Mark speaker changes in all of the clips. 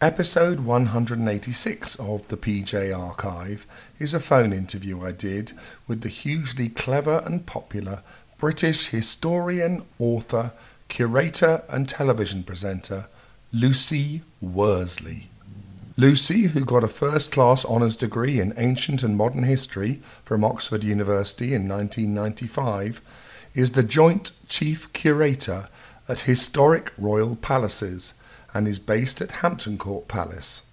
Speaker 1: Episode 186 of the PJ Archive is a phone interview I did with the hugely clever and popular British historian, author, curator, and television presenter Lucy Worsley. Lucy, who got a first class honours degree in ancient and modern history from Oxford University in 1995, is the joint chief curator at Historic Royal Palaces and is based at Hampton Court Palace.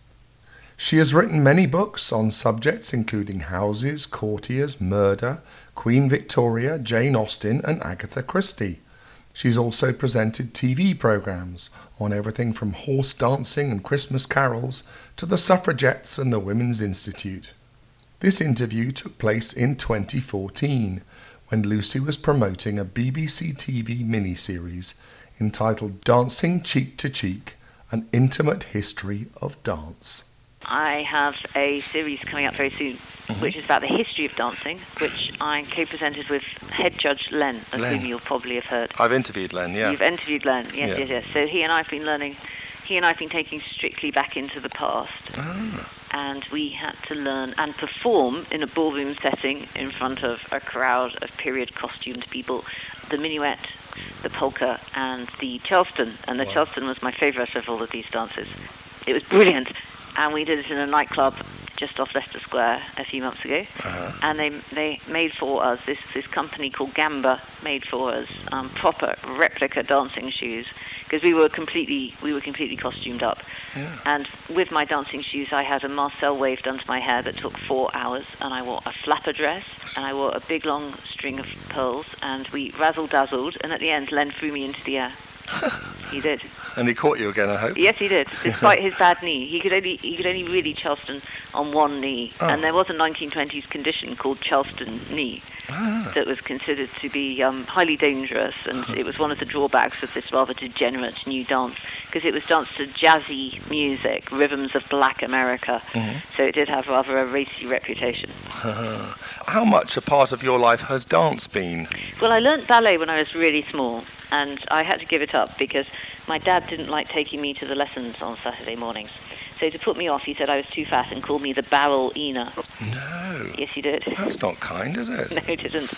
Speaker 1: She has written many books on subjects including houses, courtiers, murder, Queen Victoria, Jane Austen, and Agatha Christie. She's also presented TV programs on everything from horse dancing and Christmas carols to the suffragettes and the Women's Institute. This interview took place in 2014 when Lucy was promoting a BBC TV miniseries entitled Dancing Cheek to Cheek An Intimate History of Dance.
Speaker 2: I have a series coming up very soon,
Speaker 3: Mm-hmm.
Speaker 2: which is about the history of dancing, which I co-presented with head judge Len, of
Speaker 3: Len.
Speaker 2: whom you'll probably have heard.
Speaker 3: I've interviewed Len, yeah.
Speaker 2: You've interviewed Len, yes,
Speaker 3: Yeah.
Speaker 2: yes, yes. So he and I have been learning. He and I have been taking strictly back into the past,
Speaker 3: Ah,
Speaker 2: and we had to learn and perform in a ballroom setting in front of a crowd of period costumed people, the minuet, the polka, and the Charleston. And the
Speaker 3: Wow.
Speaker 2: Charleston was my favourite of all of these dances. It was brilliant, and we did it in a nightclub just off Leicester Square a few months ago.
Speaker 3: uh-huh.
Speaker 2: And they they made for us this this company called Gamba made for us um, proper replica dancing shoes because we were completely we were completely costumed up.
Speaker 3: Yeah.
Speaker 2: And with my dancing shoes, I had a Marcel wave done to my hair that took four hours, and I wore a flapper dress, and I wore a big long string of pearls, and we razzle dazzled, and at the end, Len threw me into the air. he did.
Speaker 3: And he caught you again, I hope.
Speaker 2: Yes, he did. Despite his bad knee, he could only he could only really Charleston on one knee,
Speaker 3: Oh.
Speaker 2: and there was a 1920s condition called Charleston knee
Speaker 3: Ah,
Speaker 2: that was considered to be um, highly dangerous, and it was one of the drawbacks of this rather degenerate new dance because it was danced to jazzy music, rhythms of Black America.
Speaker 3: Mhm.
Speaker 2: So it did have rather a racy reputation.
Speaker 3: How much a part of your life has dance been?
Speaker 2: Well, I learnt ballet when I was really small, and I had to give it up because my dad didn't like taking me to the lessons on Saturday mornings. So to put me off, he said I was too fat and called me the barrel Ina.
Speaker 3: No.
Speaker 2: Yes, he did.
Speaker 3: That's not kind, is it?
Speaker 2: no, it didn't.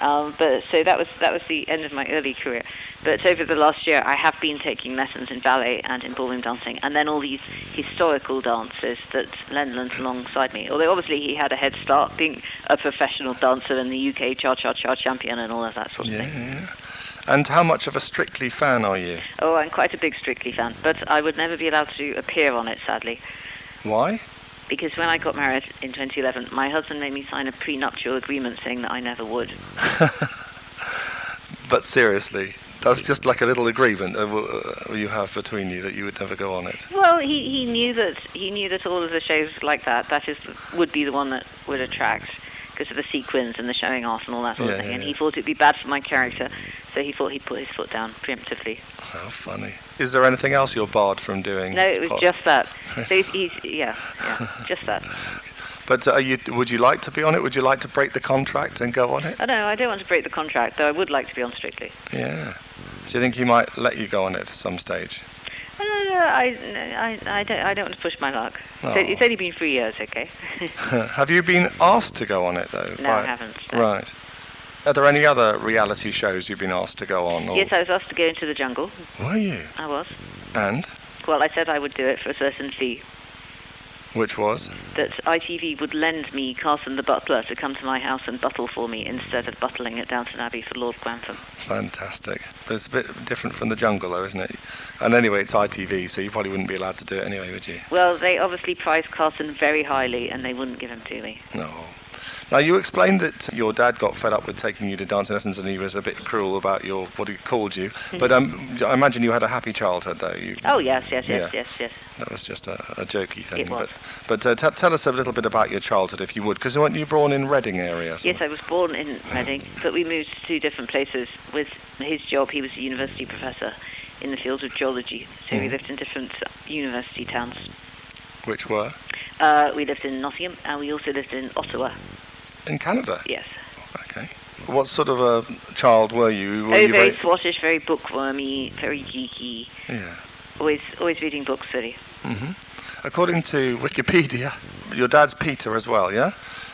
Speaker 2: Um, but so that was that was the end of my early career. But over the last year, I have been taking lessons in ballet and in ballroom dancing, and then all these historical dances that Len learnt alongside me. Although obviously he had a head start, being a professional dancer and the UK cha-cha-cha champion and all of that sort of
Speaker 3: Yeah,
Speaker 2: thing.
Speaker 3: And how much of a Strictly fan are you?
Speaker 2: Oh, I'm quite a big Strictly fan, but I would never be allowed to appear on it, sadly.
Speaker 3: Why?
Speaker 2: Because when I got married in 2011, my husband made me sign a prenuptial agreement saying that I never would.
Speaker 3: But seriously, that's just like a little agreement uh, uh, you have between you that you would never go on it.
Speaker 2: Well, he, he knew that he knew that all of the shows like that that is would be the one that would attract because of the sequins and the showing off and all that sort
Speaker 3: Yeah,
Speaker 2: of thing.
Speaker 3: yeah,
Speaker 2: and
Speaker 3: yeah.
Speaker 2: he thought it'd be bad for my character, so he thought he'd put his foot down preemptively.
Speaker 3: How funny. Is there anything else you're barred from doing?
Speaker 2: No, it was
Speaker 3: Apart-
Speaker 2: just that. So he's, he's yeah, yeah, just that.
Speaker 3: But uh, are you, would you like to be on it? Would you like to break the contract and go on it?
Speaker 2: Oh no, I don't want to break the contract, though I would like to be on Strictly.
Speaker 3: Yeah. Do you think he might let you go on it at some stage?
Speaker 2: No, no, no, I, I, I don't, I don't want to push my luck.
Speaker 3: Oh.
Speaker 2: It's only been three years, okay?
Speaker 3: have you been asked to go on it though?
Speaker 2: No, I haven't, no.
Speaker 3: Right. Are there any other reality shows you've been asked to go on? Or...
Speaker 2: yes, I was asked to go into the jungle.
Speaker 3: Were you?
Speaker 2: I was.
Speaker 3: And
Speaker 2: Well, I said I would do it for a certain fee.
Speaker 3: which was?
Speaker 2: that ITV would lend me Carson the butler to come to my house and buttle for me instead of buttling at Downton Abbey for Lord Grantham.
Speaker 3: Fantastic. But it's a bit different from the jungle though, isn't it? And anyway, it's ITV, so you probably wouldn't be allowed to do it anyway, would you?
Speaker 2: Well, they obviously prize Carson very highly and they wouldn't give him to me.
Speaker 3: No. Now you explained that your dad got fed up with taking you to dancing lessons, and he was a bit cruel about your what he called you. But um, I imagine you had a happy childhood, though. You,
Speaker 2: Oh, yes, yes, yes,
Speaker 3: Yeah.
Speaker 2: yes, yes.
Speaker 3: That was just a, a jokey thing.
Speaker 2: It was.
Speaker 3: But, but uh, t- tell us a little bit about your childhood, if you would, because weren't you born in Reading area? so-
Speaker 2: Yes, I was born in Reading, but we moved to two different places. With his job, he was a university professor in the field of geology, so we
Speaker 3: Mhm.
Speaker 2: lived in different university towns.
Speaker 3: Which were
Speaker 2: Uh, we lived in Nottingham, and we also lived in Ottawa.
Speaker 3: In Canada.
Speaker 2: Yes.
Speaker 3: Okay. What sort of a child were you? Were
Speaker 2: oh,
Speaker 3: you
Speaker 2: very Swattish, very bookwormy, very geeky.
Speaker 3: Yeah.
Speaker 2: always always reading books, really.
Speaker 3: hmm According to Wikipedia, your dad's Peter as well, yeah?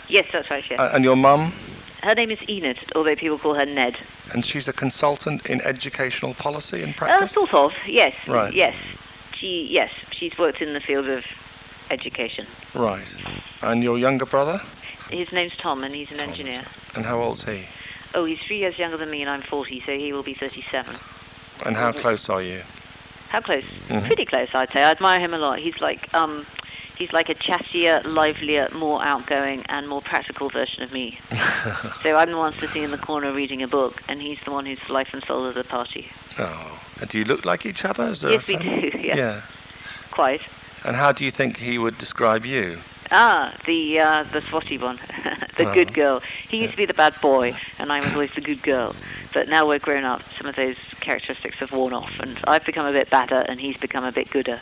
Speaker 2: Yes, that's right. Yes.
Speaker 3: Uh, and your mum,
Speaker 2: her name is Enid, although people call her Ned.
Speaker 3: and she's a consultant in educational policy and
Speaker 2: Uh,
Speaker 3: practice?
Speaker 2: sort of. Yes.
Speaker 3: Right.
Speaker 2: Yes. She yes she's worked in the field of education.
Speaker 3: Right. And your younger brother?
Speaker 2: His name's Tom, and he's an engineer.
Speaker 3: And how old's he?
Speaker 2: Oh, he's three years younger than me, and I'm 40, so he will be 37.
Speaker 3: And how close are you?
Speaker 2: How close?
Speaker 3: Mhm.
Speaker 2: Pretty close, I'd say. I admire him a lot. He's like um, he's like a chattier, livelier, more outgoing, and more practical version of me. so I'm the one sitting in the corner reading a book, and he's the one who's the life and soul of the party.
Speaker 3: Oh. And do you look like each other?
Speaker 2: Yes,
Speaker 3: a
Speaker 2: we do. Yeah,
Speaker 3: Yeah.
Speaker 2: quite.
Speaker 3: And how do you think he would describe you?
Speaker 2: Ah, the uh, the swotty one, the
Speaker 3: Uh-huh.
Speaker 2: good girl. He used to be the bad boy, and I was always the good girl. But now we're grown up. Some of those characteristics have worn off, and I've become a bit badder, and he's become a bit gooder.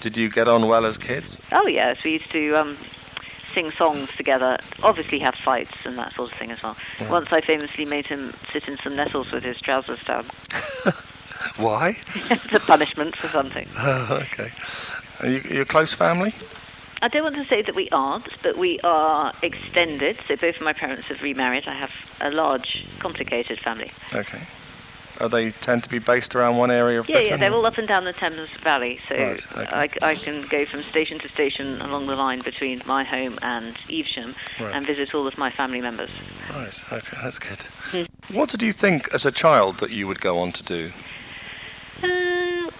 Speaker 3: Did you get on well as kids?
Speaker 2: Oh yes, we used to um, sing songs together. Obviously, have fights and that sort of thing as well.
Speaker 3: Yeah.
Speaker 2: Once I famously made him sit in some nettles with his trousers down.
Speaker 3: Why?
Speaker 2: it's a punishment for something.
Speaker 3: okay. Are you, are you a close family?
Speaker 2: I don't want to say that we aren't, but we are extended. So both of my parents have remarried. I have a large, complicated family.
Speaker 3: Okay. Are they tend to be based around one area of
Speaker 2: Yeah,
Speaker 3: Britain?
Speaker 2: yeah, they're all up and down the Thames Valley, so
Speaker 3: Right, okay.
Speaker 2: I, I can go from station to station along the line between my home and Evesham
Speaker 3: Right.
Speaker 2: and visit all of my family members.
Speaker 3: Right, okay, that's good.
Speaker 2: Hmm.
Speaker 3: What did you think as a child that you would go on to do?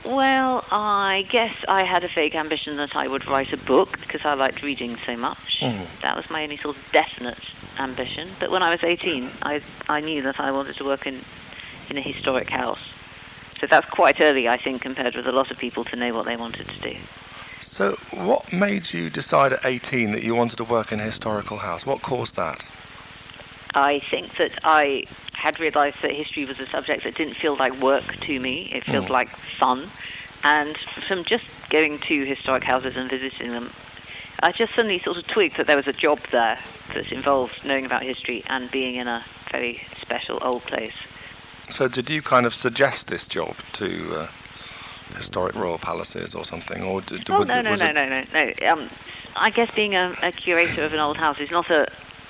Speaker 2: Well, I guess I had a vague ambition that I would write a book because I liked reading so much.
Speaker 3: Mm.
Speaker 2: That was my only sort of definite ambition. But when I was 18, I, I knew that I wanted to work in, in a historic house. So that's quite early, I think, compared with a lot of people to know what they wanted to do.
Speaker 3: So, what made you decide at 18 that you wanted to work in a historical house? What caused that?
Speaker 2: I think that I had realised that history was a subject that didn't feel like work to me. It feels
Speaker 3: Mm.
Speaker 2: like fun. And from just going to historic houses and visiting them, I just suddenly sort of twigged that there was a job there that involved knowing about history and being in a very special old place.
Speaker 3: So, did you kind of suggest this job to uh, historic royal palaces or something, or did,
Speaker 2: Oh
Speaker 3: would-
Speaker 2: no no no,
Speaker 3: it-
Speaker 2: no no no Um, I guess being a, a curator of an old house is not a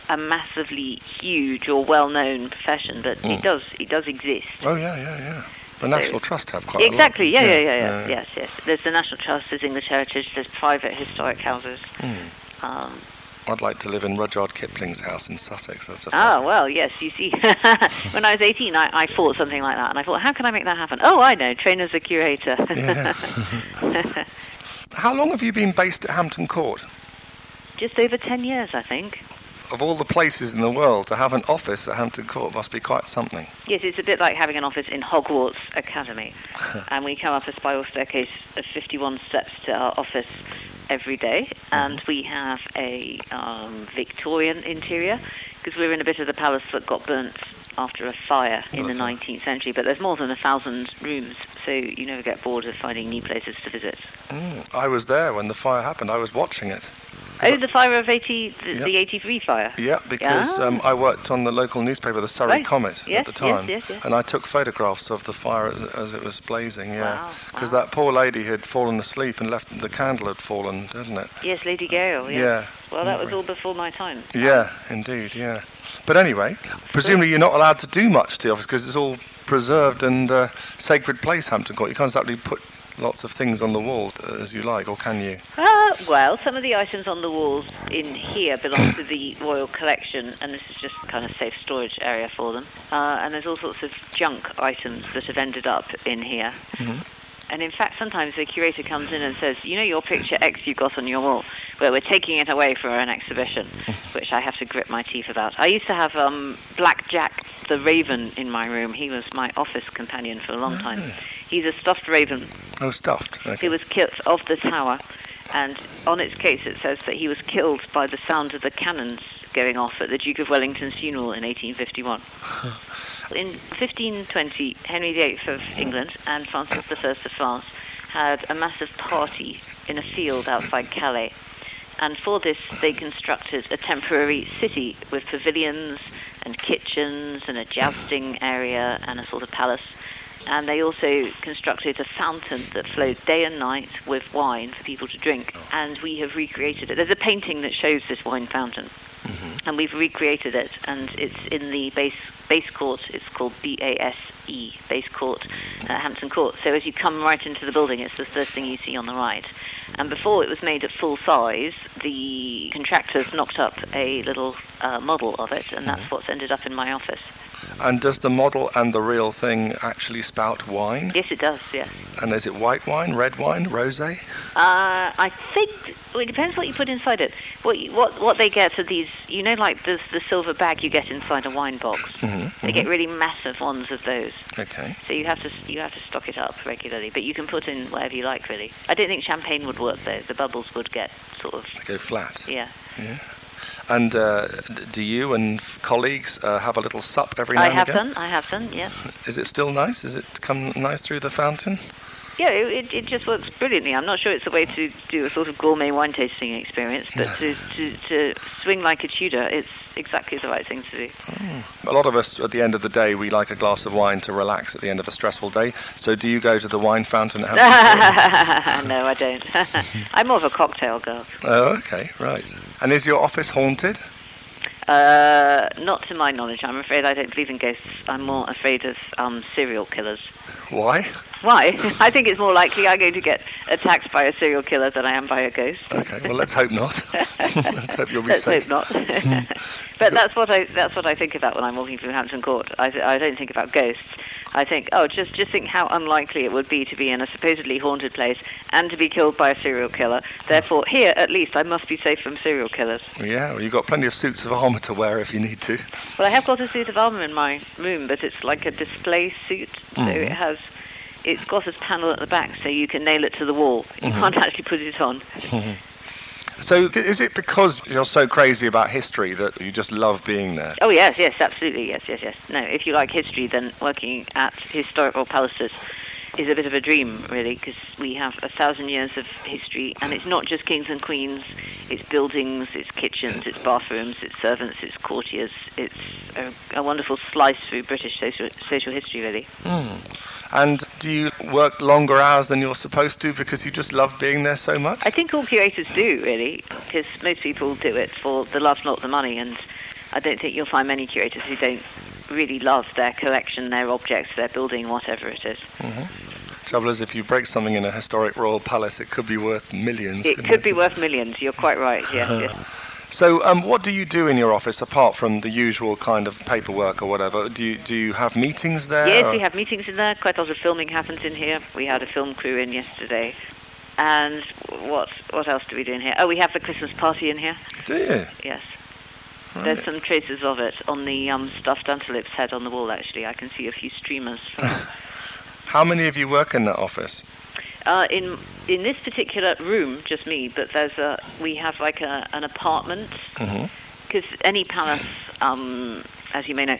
Speaker 2: a massively huge or well-known profession, but
Speaker 3: Mm.
Speaker 2: it does it does exist.
Speaker 3: Oh yeah, yeah, yeah. The National Trust have quite
Speaker 2: Exactly.
Speaker 3: a lot.
Speaker 2: Yeah, yeah, yeah, yeah, Yes, yes. There's the National Trust. There's English Heritage. There's private historic houses.
Speaker 3: Mm.
Speaker 2: Um,
Speaker 3: I'd like to live in Rudyard Kipling's house in Sussex. That's a
Speaker 2: ah, well, yes. You see, when I was 18, I, I thought something like that, and I thought, how can I make that happen? Oh, I know. Train as a curator.
Speaker 3: Yeah. How long have you been based at Hampton Court?
Speaker 2: Just over 10 years, I think.
Speaker 3: Of all the places in the world, to have an office at Hampton Court must be quite something.
Speaker 2: Yes, it's a bit like having an office in Hogwarts Academy. and we come up a spiral staircase of 51 steps to our office every day. And we have a um, Victorian interior because we're in a bit of the palace that got burnt after a fire in the
Speaker 3: Okay.
Speaker 2: 19th century. But there's more than a thousand rooms, so you never get bored of finding new places to visit.
Speaker 3: Mm. I was there when the fire happened. I was watching it.
Speaker 2: Oh, the fire of 80, the,
Speaker 3: Yep.
Speaker 2: the 83 fire.
Speaker 3: Yeah, because
Speaker 2: Ah.
Speaker 3: um, I worked on the local newspaper, the Surrey
Speaker 2: Right.
Speaker 3: Comet,
Speaker 2: Yes,
Speaker 3: at the time,
Speaker 2: yes, yes.
Speaker 3: and I took photographs of the fire as, as it was blazing. Yeah, because
Speaker 2: wow.
Speaker 3: that poor lady had fallen asleep and left the candle had fallen, hadn't it?
Speaker 2: Yes, Lady Gale. Yeah.
Speaker 3: Yeah.
Speaker 2: Well, that was all before my time.
Speaker 3: Yeah, indeed, yeah. But anyway, presumably you're not allowed to do much to the office because it's all preserved and uh, sacred place, Hampton Court. You can't exactly put lots of things on the wall uh, as you like, or can you?
Speaker 2: Uh, well, some of the items on the walls in here belong to the royal collection, and this is just kind of safe storage area for them. Uh, and there's all sorts of junk items that have ended up in here. And in fact, sometimes the curator comes in and says, "You know your picture X you got on your wall, well, we're taking it away for an exhibition," which I have to grit my teeth about. I used to have um, Black Jack the Raven in my room. He was my office companion for a long time. He's a stuffed raven
Speaker 3: Oh, stuffed. Okay.
Speaker 2: he was killed off the tower, and on its case it says that he was killed by the sound of the cannons going off at the Duke of Wellington's funeral in 1851. in 1520, Henry VIII of England and Francis I of France had a massive party in a field outside Calais. And for this, they constructed a temporary city with pavilions and kitchens and a jousting area and a sort of palace. And they also constructed a fountain that flowed day and night with wine for people to drink. And we have recreated it. There's a painting that shows this wine fountain. And we've recreated it, and it's in the base base court. It's called B A S E, base court, uh, Hampton Court. So as you come right into the building, it's the first thing you see on the right. And before it was made at full size, the contractors knocked up a little uh, model of it, and that's what's ended up in my office.
Speaker 3: And does the model and the real thing actually spout wine?
Speaker 2: Yes, it does. Yes.
Speaker 3: And is it white wine, red wine, rosé?
Speaker 2: Uh, I think well, it depends what you put inside it. What you, what what they get are these, you know, like the the silver bag you get inside a wine box.
Speaker 3: Mhm,
Speaker 2: They get really massive ones of those.
Speaker 3: Okay.
Speaker 2: So you have to you have to stock it up regularly, but you can put in whatever you like. Really, I don't think champagne would work though. The bubbles would get sort of
Speaker 3: They go flat.
Speaker 2: Yeah. Yeah.
Speaker 3: And uh, do you and colleagues uh, have a little sup every now
Speaker 2: I
Speaker 3: and
Speaker 2: have
Speaker 3: again?
Speaker 2: done. I have done. Yes.
Speaker 3: Is it still nice? Is it come nice through the fountain?
Speaker 2: Yeah, it, it- just works brilliantly. I'm not sure it's the way to do a sort of gourmet wine tasting experience, but to, to, to swing like a Tudor, it's exactly the right thing to do.
Speaker 3: A lot of us, at the end of the day, we like a glass of wine to relax at the end of a stressful day. So, do you go to the wine fountain? At
Speaker 2: no, I don't. I'm more of a cocktail girl.
Speaker 3: Oh, okay, right. And is your office haunted?
Speaker 2: Uh, not to my knowledge. I'm afraid I don't believe in ghosts. I'm more afraid of um, serial killers.
Speaker 3: Why?
Speaker 2: Why? I think it's more likely I'm going to get attacked by a serial killer than I am by a ghost.
Speaker 3: Okay, well, let's hope not. let's hope you'll be
Speaker 2: Let's
Speaker 3: safe.
Speaker 2: hope not. but that's what I that's what I think about when I'm walking through Hampton Court. I, th- I don't think about ghosts. I think, oh, just just think how unlikely it would be to be in a supposedly haunted place and to be killed by a serial killer. Therefore, here at least I must be safe from serial killers.
Speaker 3: Yeah, well, you've got plenty of suits of armour to wear if you need to.
Speaker 2: Well, I have got a suit of armour in my room, but it's like a display suit, so
Speaker 3: Mhm.
Speaker 2: it has. It's got a panel at the back, so you can nail it to the wall. You
Speaker 3: Mhm.
Speaker 2: can't actually put it on.
Speaker 3: So, is it because you're so crazy about history that you just love being there?
Speaker 2: Oh yes, yes, absolutely, yes, yes, yes. No, if you like history, then working at historical palaces is a bit of a dream, really, because we have a thousand years of history, and it's not just kings and queens. It's buildings, it's kitchens, it's bathrooms, it's servants, it's courtiers. It's a, a wonderful slice through British social, social history, really.
Speaker 3: And do you work longer hours than you're supposed to because you just love being there so much?
Speaker 2: I think all curators do, really, because most people do it for the love, not the money, and I don't think you'll find many curators who don't really love their collection, their objects, their building, whatever it is. Mm-hmm.
Speaker 3: Trouble is, if you break something in a historic royal palace, it could be worth millions.
Speaker 2: It could be worth millions. You're quite right. Yes, yes.
Speaker 3: So, um, what do you do in your office apart from the usual kind of paperwork or whatever? Do you do you have meetings there?
Speaker 2: Yes,
Speaker 3: or-
Speaker 2: we have meetings in there. Quite a lot of filming happens in here. We had a film crew in yesterday. And what what else do we do in here? Oh, we have the Christmas party in here.
Speaker 3: Do you?
Speaker 2: Yes.
Speaker 3: Right.
Speaker 2: There's some traces of it on the um, stuffed antelope's head on the wall. Actually, I can see a few streamers.
Speaker 3: How many of you work in that office?
Speaker 2: Uh, in in this particular room, just me. But there's a we have like a, an apartment because any palace, um, as you may know,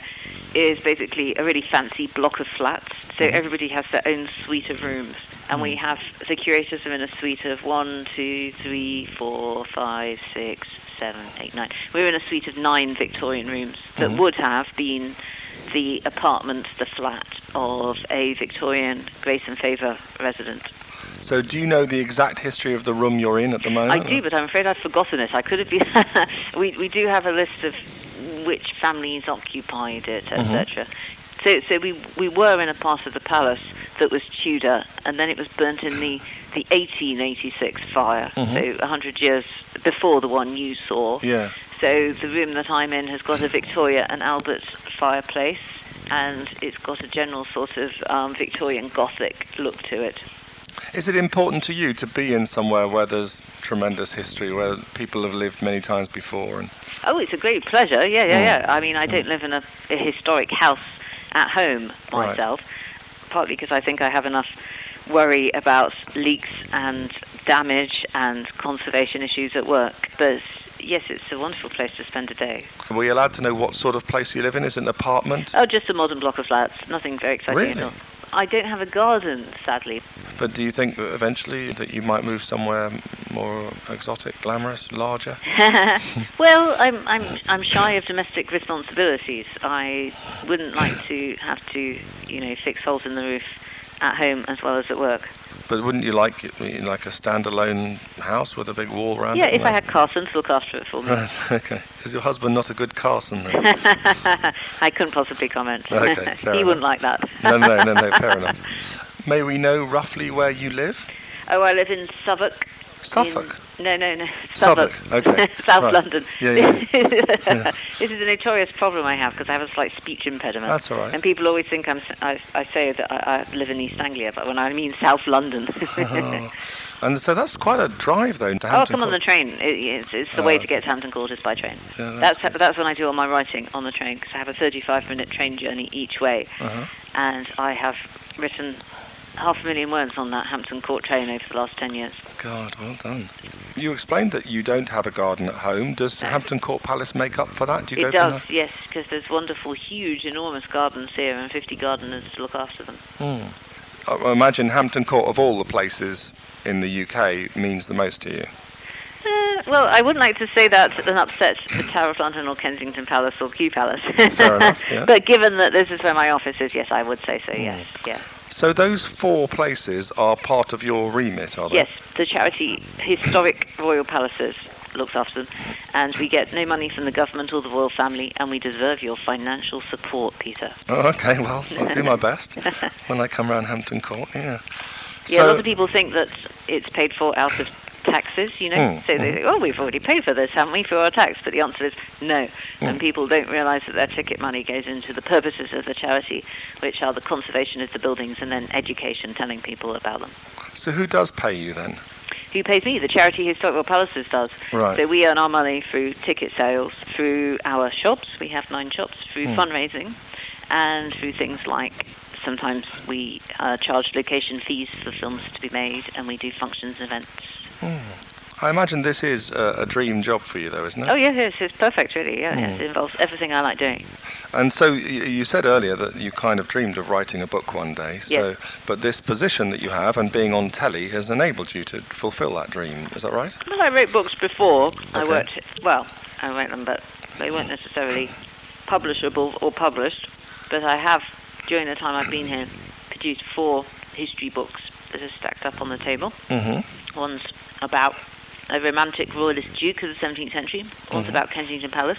Speaker 2: is basically a really fancy block of flats. So everybody has their own suite of rooms, and we have the curators are in a suite of one, two, three, four, five, six, seven, eight, nine. We're in a suite of nine Victorian rooms that
Speaker 3: Mhm.
Speaker 2: would have been the apartment, the flat of a Victorian Grace and Favour resident.
Speaker 3: So, do you know the exact history of the room you're in at the moment?
Speaker 2: I do, but I'm afraid I've forgotten it. I could have been. we we do have a list of which families occupied it, etc. So so we we were in a part of the palace that was Tudor, and then it was burnt in the the 1886 fire,
Speaker 3: Mhm.
Speaker 2: so 100 years before the one you saw.
Speaker 3: Yeah.
Speaker 2: So the room that I'm in has got a Victoria and Albert fireplace, and it's got a general sort of um, Victorian Gothic look to it.
Speaker 3: Is it important to you to be in somewhere where there's tremendous history, where people have lived many times before? And
Speaker 2: Oh, it's a great pleasure. Yeah, yeah,
Speaker 3: Mm.
Speaker 2: yeah. I mean, I don't live in a, a historic house at home myself, Right. partly because I think I have enough worry about leaks and damage and conservation issues at work. But yes, it's a wonderful place to spend a day.
Speaker 3: are we allowed to know what sort of place you live in? Is it an apartment?
Speaker 2: Oh, just a modern block of flats. Nothing very exciting
Speaker 3: Really?
Speaker 2: at all. I don't have a garden, sadly.
Speaker 3: But do you think that eventually that you might move somewhere more exotic, glamorous, larger?
Speaker 2: well, I'm I'm I'm shy of domestic responsibilities. I wouldn't like to have to, you know, fix holes in the roof at home as well as at work.
Speaker 3: But wouldn't you like like a standalone house with a big wall around
Speaker 2: yeah,
Speaker 3: it?
Speaker 2: if I had Carson to look after it for me.
Speaker 3: Right, okay. Is your husband not a good Carson then?
Speaker 2: I couldn't possibly comment.
Speaker 3: Okay,
Speaker 2: he
Speaker 3: fair
Speaker 2: wouldn't like that.
Speaker 3: no, no, no, no, fair enough. May we know roughly where you live?
Speaker 2: Oh, I live in Suffolk.
Speaker 3: Suffolk?
Speaker 2: In, no, no, no.
Speaker 3: Suffolk,
Speaker 2: Suffolk.
Speaker 3: okay,
Speaker 2: South
Speaker 3: right.
Speaker 2: London.
Speaker 3: Yeah, yeah.
Speaker 2: this is a notorious problem I have because I have a slight speech impediment.
Speaker 3: That's all right.
Speaker 2: And people always think I'm, I, I say that I, I live in East Anglia, but when I mean South London.
Speaker 3: Oh. And so that's quite a drive, though, to Hampton
Speaker 2: Oh,
Speaker 3: Hampton
Speaker 2: come on the train. It, it's, it's the
Speaker 3: Oh,
Speaker 2: way to get to Hampton Court is by train.
Speaker 3: Yeah, that's
Speaker 2: that's that's when I do all my writing on the train because I have a 35-minute train journey each way,
Speaker 3: Uh-huh.
Speaker 2: and I have written half a million words on that Hampton Court train over the last 10 years.
Speaker 3: God, well done. You explained that you don't have a garden at home. Does
Speaker 2: No.
Speaker 3: Hampton Court Palace make up for that? Do you
Speaker 2: It does, yes, because there's wonderful, huge, enormous gardens here and 50 gardeners to look after them.
Speaker 3: Hmm. I imagine Hampton Court, of all the places in the UK, means the most to you.
Speaker 2: Uh, well, I wouldn't like to say that and upset the Tower of London or Kensington Palace or Kew Palace.
Speaker 3: Fair enough, yeah.
Speaker 2: But given that this is where my office is, yes, I would say so,
Speaker 3: Hmm.
Speaker 2: yes, yes.
Speaker 3: So those four places are part of your remit, are they?
Speaker 2: Yes, the charity Historic Royal Palaces looks after them, and we get no money from the government or the royal family, and we deserve your financial support, Peter.
Speaker 3: Oh, okay. Well, I'll do my best when I come round Hampton Court. Yeah.
Speaker 2: Yeah,
Speaker 3: so,
Speaker 2: a lot of people think that it's paid for out of taxes, you know.
Speaker 3: Mm,
Speaker 2: So they think, oh, we've already paid for this, haven't we, for our tax? But the answer is no. And
Speaker 3: Mm.
Speaker 2: people don't realise that their ticket money goes into the purposes of the charity, which are the conservation of the buildings and then education, telling people about them.
Speaker 3: so who does pay you then?
Speaker 2: Who pays me? The charity Historical Palaces does.
Speaker 3: Right.
Speaker 2: So we earn our money through ticket sales, through our shops. We have nine shops, through
Speaker 3: Mm.
Speaker 2: fundraising, and through things like sometimes we uh, charge location fees for films to be made, and we do functions and events.
Speaker 3: I imagine this is a, a dream job for you, though, isn't it?
Speaker 2: Oh yes, yes, it's perfect, really. Yeah, yes,
Speaker 3: Mm.
Speaker 2: it involves everything I like doing.
Speaker 3: And so you said earlier that you kind of dreamed of writing a book one day. So,
Speaker 2: Yes.
Speaker 3: but this position that you have and being on telly has enabled you to fulfil that dream. Is that right?
Speaker 2: Well, I wrote books before. I
Speaker 3: Okay.
Speaker 2: worked. Well, I wrote them, but they weren't necessarily publishable or published. But I have, during the time I've been here, produced four history books that are stacked up on the table.
Speaker 3: Mm-hmm.
Speaker 2: One's about a romantic royalist duke of the 17th century. One's
Speaker 3: Mhm.
Speaker 2: about Kensington Palace.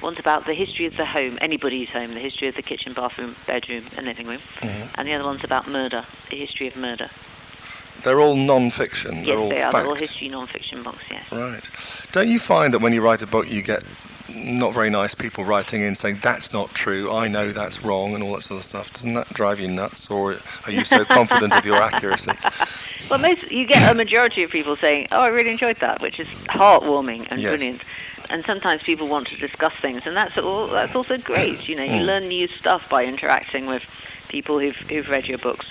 Speaker 2: One's about the history of the home, anybody's home, the history of the kitchen, bathroom, bedroom, and living room.
Speaker 3: Mhm.
Speaker 2: And the other one's about murder, the history of murder.
Speaker 3: They're all non-fiction. They're
Speaker 2: yes,
Speaker 3: all
Speaker 2: they are.
Speaker 3: fact.
Speaker 2: They're all history non-fiction books, yes.
Speaker 3: Right. Don't you find that when you write a book, you get not very nice people writing in saying that's not true, I know that's wrong, and all that sort of stuff? Doesn't that drive you nuts, or are you so confident of your accuracy?
Speaker 2: Well, most you get a majority of people saying, "Oh, I really enjoyed that," which is heartwarming and
Speaker 3: Yes.
Speaker 2: brilliant. And sometimes people want to discuss things, and that's all, that's also great. You know, you
Speaker 3: Mm.
Speaker 2: learn new stuff by interacting with people who've who've read your books.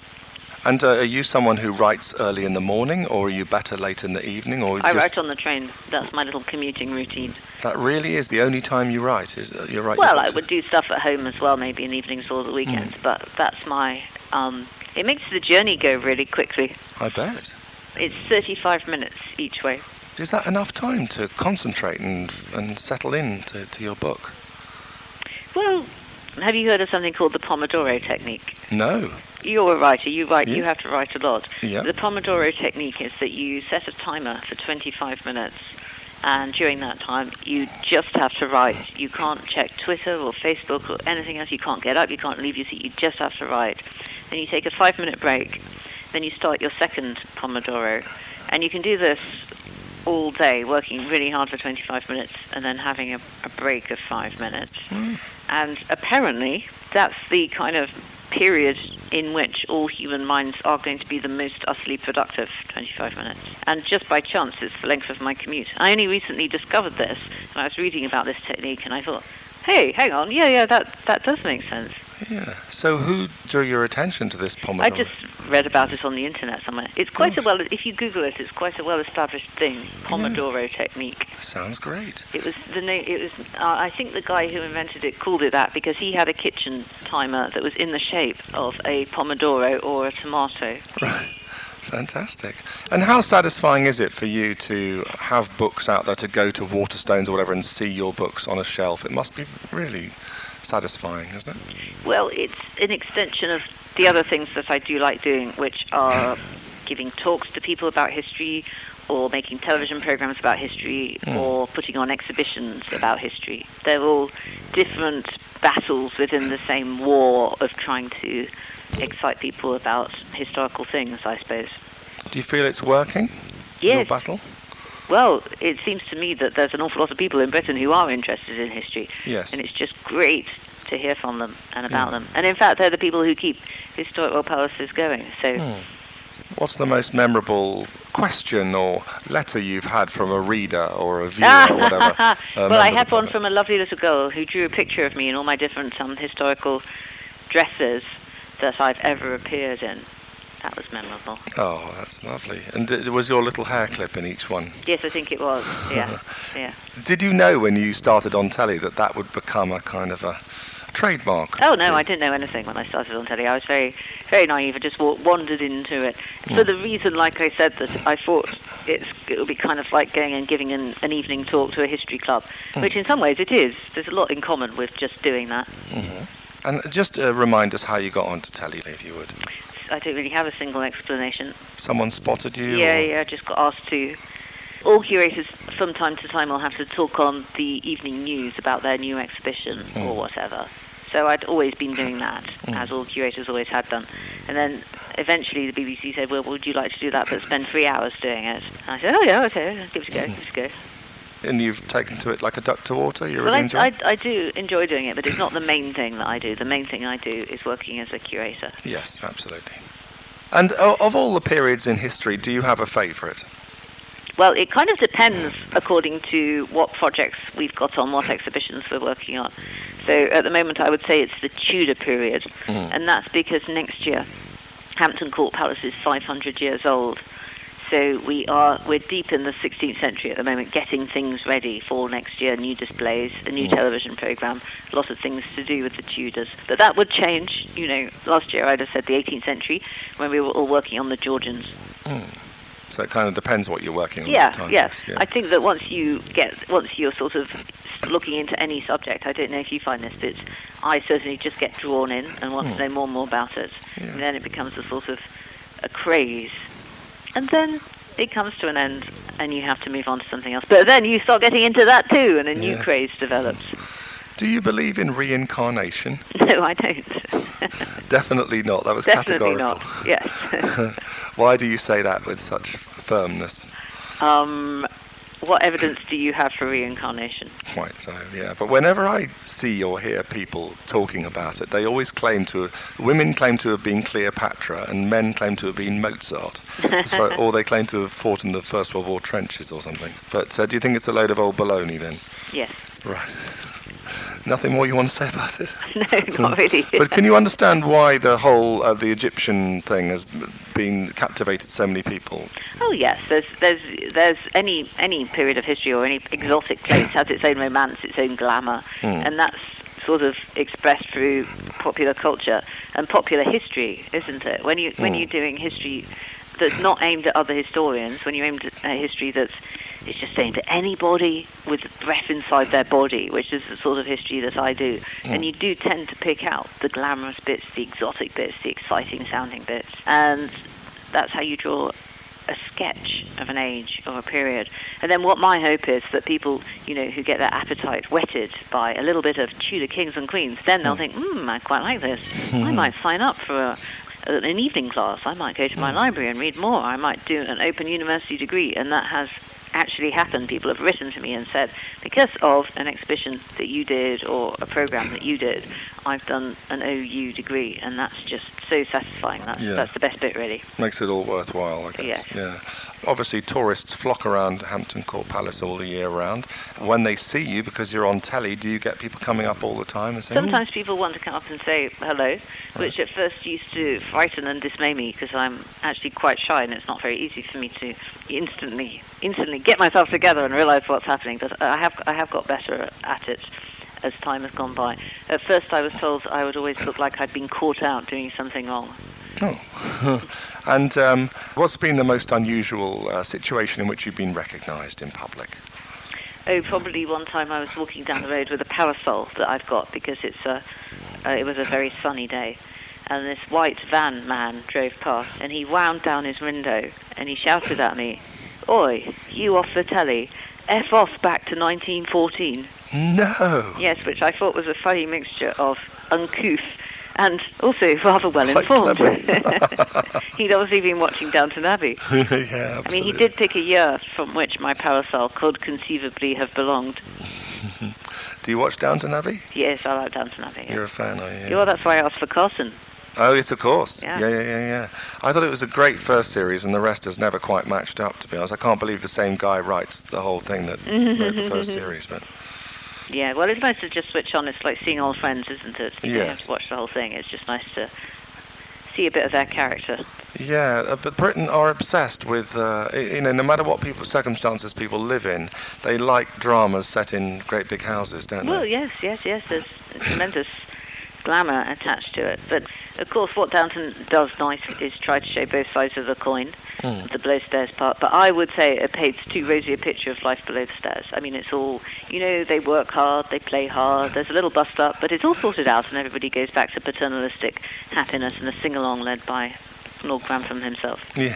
Speaker 3: And uh, are you someone who writes early in the morning, or are you better late in the evening, or
Speaker 2: I write on the train. That's my little commuting routine.
Speaker 3: that really is the only time you write? Is uh, you write?
Speaker 2: Well, I would do stuff at home as well, maybe in evenings or the weekends.
Speaker 3: Mm.
Speaker 2: But that's my. Um, it makes the journey go really quickly.
Speaker 3: I bet.
Speaker 2: It's 35 minutes each way.
Speaker 3: Is that enough time to concentrate and and settle in to, to your book?
Speaker 2: Well, have you heard of something called the Pomodoro technique?
Speaker 3: No.
Speaker 2: You're a writer. You write. You have to write a lot.
Speaker 3: Yeah.
Speaker 2: The Pomodoro technique is that you set a timer for 25 minutes, and during that time, you just have to write. You can't check Twitter or Facebook or anything else. You can't get up. You can't leave your seat. You just have to write. Then you take a five-minute break. Then you start your second Pomodoro, and you can do this all day, working really hard for 25 minutes, and then having a, a break of five minutes. Hmm. And apparently, that's the kind of period in which all human minds are going to be the most utterly productive 25 minutes. And just by chance, it's the length of my commute. I only recently discovered this, and I was reading about this technique, and I thought, hey, hang on, yeah, yeah, that, that does make sense.
Speaker 3: Yeah. So who drew your attention to this Pomodoro?
Speaker 2: I just read about it on the internet somewhere. It's quite a well, if you Google it, it's quite a well-established thing, Pomodoro technique.
Speaker 3: Sounds great.
Speaker 2: It was the name. It was. Uh, I think the guy who invented it called it that because he had a kitchen timer that was in the shape of a pomodoro or a tomato.
Speaker 3: Right. Fantastic. And how satisfying is it for you to have books out there to go to Waterstones or whatever and see your books on a shelf? It must be really satisfying, isn't it?
Speaker 2: Well, it's an extension of the other things that I do like doing, which are giving talks to people about history, or making television programs about history,
Speaker 3: Mm.
Speaker 2: or putting on exhibitions about history. They're all different battles within the same war of trying to excite people about historical things, I suppose.
Speaker 3: Do you feel it's working? Your
Speaker 2: Yes.
Speaker 3: battle?
Speaker 2: Well, it seems to me that there's an awful lot of people in Britain who are interested in history.
Speaker 3: Yes.
Speaker 2: And it's just great to hear from them and about
Speaker 3: Yeah.
Speaker 2: them. And in fact, they're the people who keep historical palaces going. So,
Speaker 3: Hmm. What's the most memorable question or letter you've had from a reader or a viewer or whatever? uh,
Speaker 2: well, I had one from a lovely little girl who drew a picture of me in all my different um, historical dresses that I've ever appeared in. That was memorable.
Speaker 3: Oh, that's lovely. And d- was your little hair clip in each one?
Speaker 2: Yes, I think it was. Yeah, yeah.
Speaker 3: Did you know when you started on telly that that would become a kind of a trademark?
Speaker 2: Oh no, I didn't know anything when I started on telly. I was very, very naive. I just wa- wandered into it
Speaker 3: Hmm.
Speaker 2: for the reason, like I said, that I thought it's it would be kind of like going and giving an, an evening talk to a history club,
Speaker 3: Hmm.
Speaker 2: which in some ways it is. There's a lot in common with just doing that.
Speaker 3: And just uh, remind us how you got onto telly, if you would.
Speaker 2: I don't really have a single explanation.
Speaker 3: Someone spotted you?
Speaker 2: Yeah,
Speaker 3: or-
Speaker 2: yeah. I just got asked to. All curators, from time to time, will have to talk on the evening news about their new exhibition hmm. or whatever. So I'd always been doing hmm. that, hmm. as all curators always had done. And then eventually the BBC said, "Well, would you like to do that, but spend three hours doing it?" And I said, "Oh yeah, okay, give it a go, give it a go."
Speaker 3: And you've taken to it like a duck to water? You
Speaker 2: Well,
Speaker 3: really
Speaker 2: I,
Speaker 3: enjoy
Speaker 2: I? I do enjoy doing it, but it's not the main thing that I do. The main thing I do is working as a curator.
Speaker 3: Yes, absolutely. And of all the periods in history, do you have a favourite?
Speaker 2: Well, it kind of depends according to what projects we've got on, what exhibitions we're working on. So at the moment, I would say it's the Tudor period, hmm. and that's because next year Hampton Court Palace is 500 years old. So we are we're deep in the 16th century at the moment, getting things ready for next year. New displays, a new mm. television program, a lot of things to do with the Tudors. But that would change. You know, last year I'd have said the 18th century when we were all working on the Georgians. Mm.
Speaker 3: So it kind of depends what you're working on.
Speaker 2: Yeah,
Speaker 3: time,
Speaker 2: yeah.
Speaker 3: yes,
Speaker 2: I think that once you get, once you're sort of looking into any subject, I don't know if you find this, but I certainly just get drawn in and want to mm. know more and more about it.
Speaker 3: Yeah.
Speaker 2: And then it becomes a sort of a craze. And then it comes to an end and you have to move on to something else. But then you start getting into that too and a new
Speaker 3: Yeah.
Speaker 2: craze develops.
Speaker 3: Do you believe in reincarnation?
Speaker 2: No, I don't.
Speaker 3: Definitely not. That was categorical.
Speaker 2: Definitely
Speaker 3: categorical.
Speaker 2: not. Yes.
Speaker 3: Why do you say that with such firmness?
Speaker 2: um, what evidence do you have for reincarnation?
Speaker 3: Quite so, yeah. But whenever I see or hear people talking about it, they always claim to, women claim to have been Cleopatra and men claim to have been Mozart. so, or they claim to have fought in the First World War trenches or something. But uh, do you think it's a load of old baloney then?
Speaker 2: Yes.
Speaker 3: Right. Nothing more you want to say about it?
Speaker 2: No, not really.
Speaker 3: But can you understand why the whole uh, the Egyptian thing has been captivated so many people?
Speaker 2: Oh yes, there's there's there's any any period of history or any exotic hmm. place has its own romance, its own glamour, hmm. and that's sort of expressed through popular culture and popular history, isn't it? When you when hmm. you're doing history that's not aimed at other historians, when you're aimed at history that's it's just aimed at anybody with breath inside their body, which is the sort of history that I do. And you do tend to pick out the glamorous bits, the exotic bits, the exciting sounding bits. And that's how you draw a sketch of an age or a period. And then what my hope is that people, you know, who get their appetite whetted by a little bit of Tudor kings and queens, then they'll hmm. think, hmm, I quite like this. I hmm. might sign up for a, an evening class. I might go to my hmm. library and read more. I might do an open university degree. And that has actually happened. People have written to me and said, because of an exhibition that you did or a program that you did, I've done an OU degree, and that's just so satisfying. That's,
Speaker 3: Yeah.
Speaker 2: that's the best bit, really.
Speaker 3: Makes it all worthwhile, I guess.
Speaker 2: Yes.
Speaker 3: Yeah. Obviously, tourists flock around Hampton Court Palace all the year round. When they see you, because you're on telly, do you get people coming up all the time and saying, "Hmm,
Speaker 2: Sometimes people want to come up and say hello, which at first used to frighten and dismay me because I'm actually quite shy and it's not very easy for me to instantly instantly get myself together and realise what's happening. But I have I have got better at it as time has gone by. At first, I was told I would always look like I'd been caught out doing something wrong,
Speaker 3: Oh. and um, what's been the most unusual uh, situation in which you've been recognised in public?
Speaker 2: Oh, probably one time I was walking down the road with a parasol that I've got because it's a, uh, it was a very sunny day. And this white van man drove past and he wound down his window and he shouted at me, Oi, you off the telly, F off back to 1914.
Speaker 3: No.
Speaker 2: Yes, which I thought was a funny mixture of uncouth and also rather well informed. He'd obviously been watching Downton Abbey.
Speaker 3: yeah,
Speaker 2: I mean, he did pick a year from which my parasol could conceivably have belonged.
Speaker 3: Do you watch Downton Abbey?
Speaker 2: Yes, I like Downton Abbey. Yeah.
Speaker 3: You're a fan, are you?
Speaker 2: Yeah, well, that's why I asked for Carson.
Speaker 3: Oh, yes, of course.
Speaker 2: Yeah.
Speaker 3: yeah, yeah, yeah, yeah. I thought it was a great first series, and the rest has never quite matched up. To be honest, I can't believe the same guy writes the whole thing that wrote the first series. But
Speaker 2: Yeah, well, it's nice to just switch on. It's like seeing old friends, isn't it? You don't have to watch the whole thing. It's just nice to see a bit of their character.
Speaker 3: yeah, uh, but Britain are obsessed with, uh, you know, no matter what people circumstances people live in, they like dramas set in great big houses, don't
Speaker 2: Well,
Speaker 3: they?
Speaker 2: Well, yes, yes, yes. There's tremendous glamour attached to it. But of course, what Downton does nice is try to show both sides of the coin,
Speaker 3: Mm.
Speaker 2: the below stairs part. But I would say it paints too rosy a picture of life below the stairs. I mean, it's all you know. They work hard, they play hard. There's a little bust up, but it's all sorted out, and everybody goes back to paternalistic happiness and a sing along led by Lord Grantham himself.
Speaker 3: Yeah.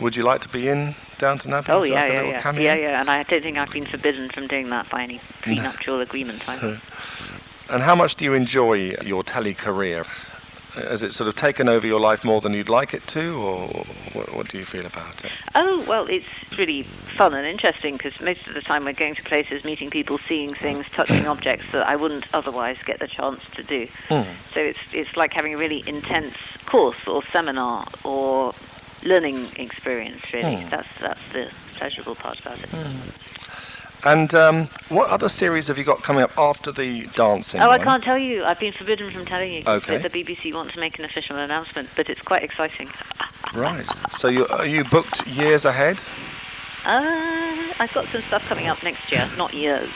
Speaker 3: Would you like to be in Downton Abbey?
Speaker 2: Oh yeah, yeah, yeah,
Speaker 3: cameo?
Speaker 2: yeah, yeah. And I don't think I've been forbidden from doing that by any prenuptial agreement.
Speaker 3: And how much do you enjoy your telly career? Has it sort of taken over your life more than you'd like it to, or what, what do you feel about it?
Speaker 2: Oh, well, it's really fun and interesting because most of the time we're going to places, meeting people, seeing things, touching objects that I wouldn't otherwise get the chance to do.
Speaker 3: Hmm.
Speaker 2: So it's, it's like having a really intense course or seminar or learning experience, really.
Speaker 3: Hmm.
Speaker 2: That's, that's the pleasurable part about it.
Speaker 3: And um, what other series have you got coming up after the dancing?
Speaker 2: Oh, I can't tell you. I've been forbidden from telling you.
Speaker 3: Okay.
Speaker 2: the BBC want to make an official announcement, but it's quite exciting.
Speaker 3: Right. So you are you booked years ahead?
Speaker 2: Uh, I've got some stuff coming up next year, not years.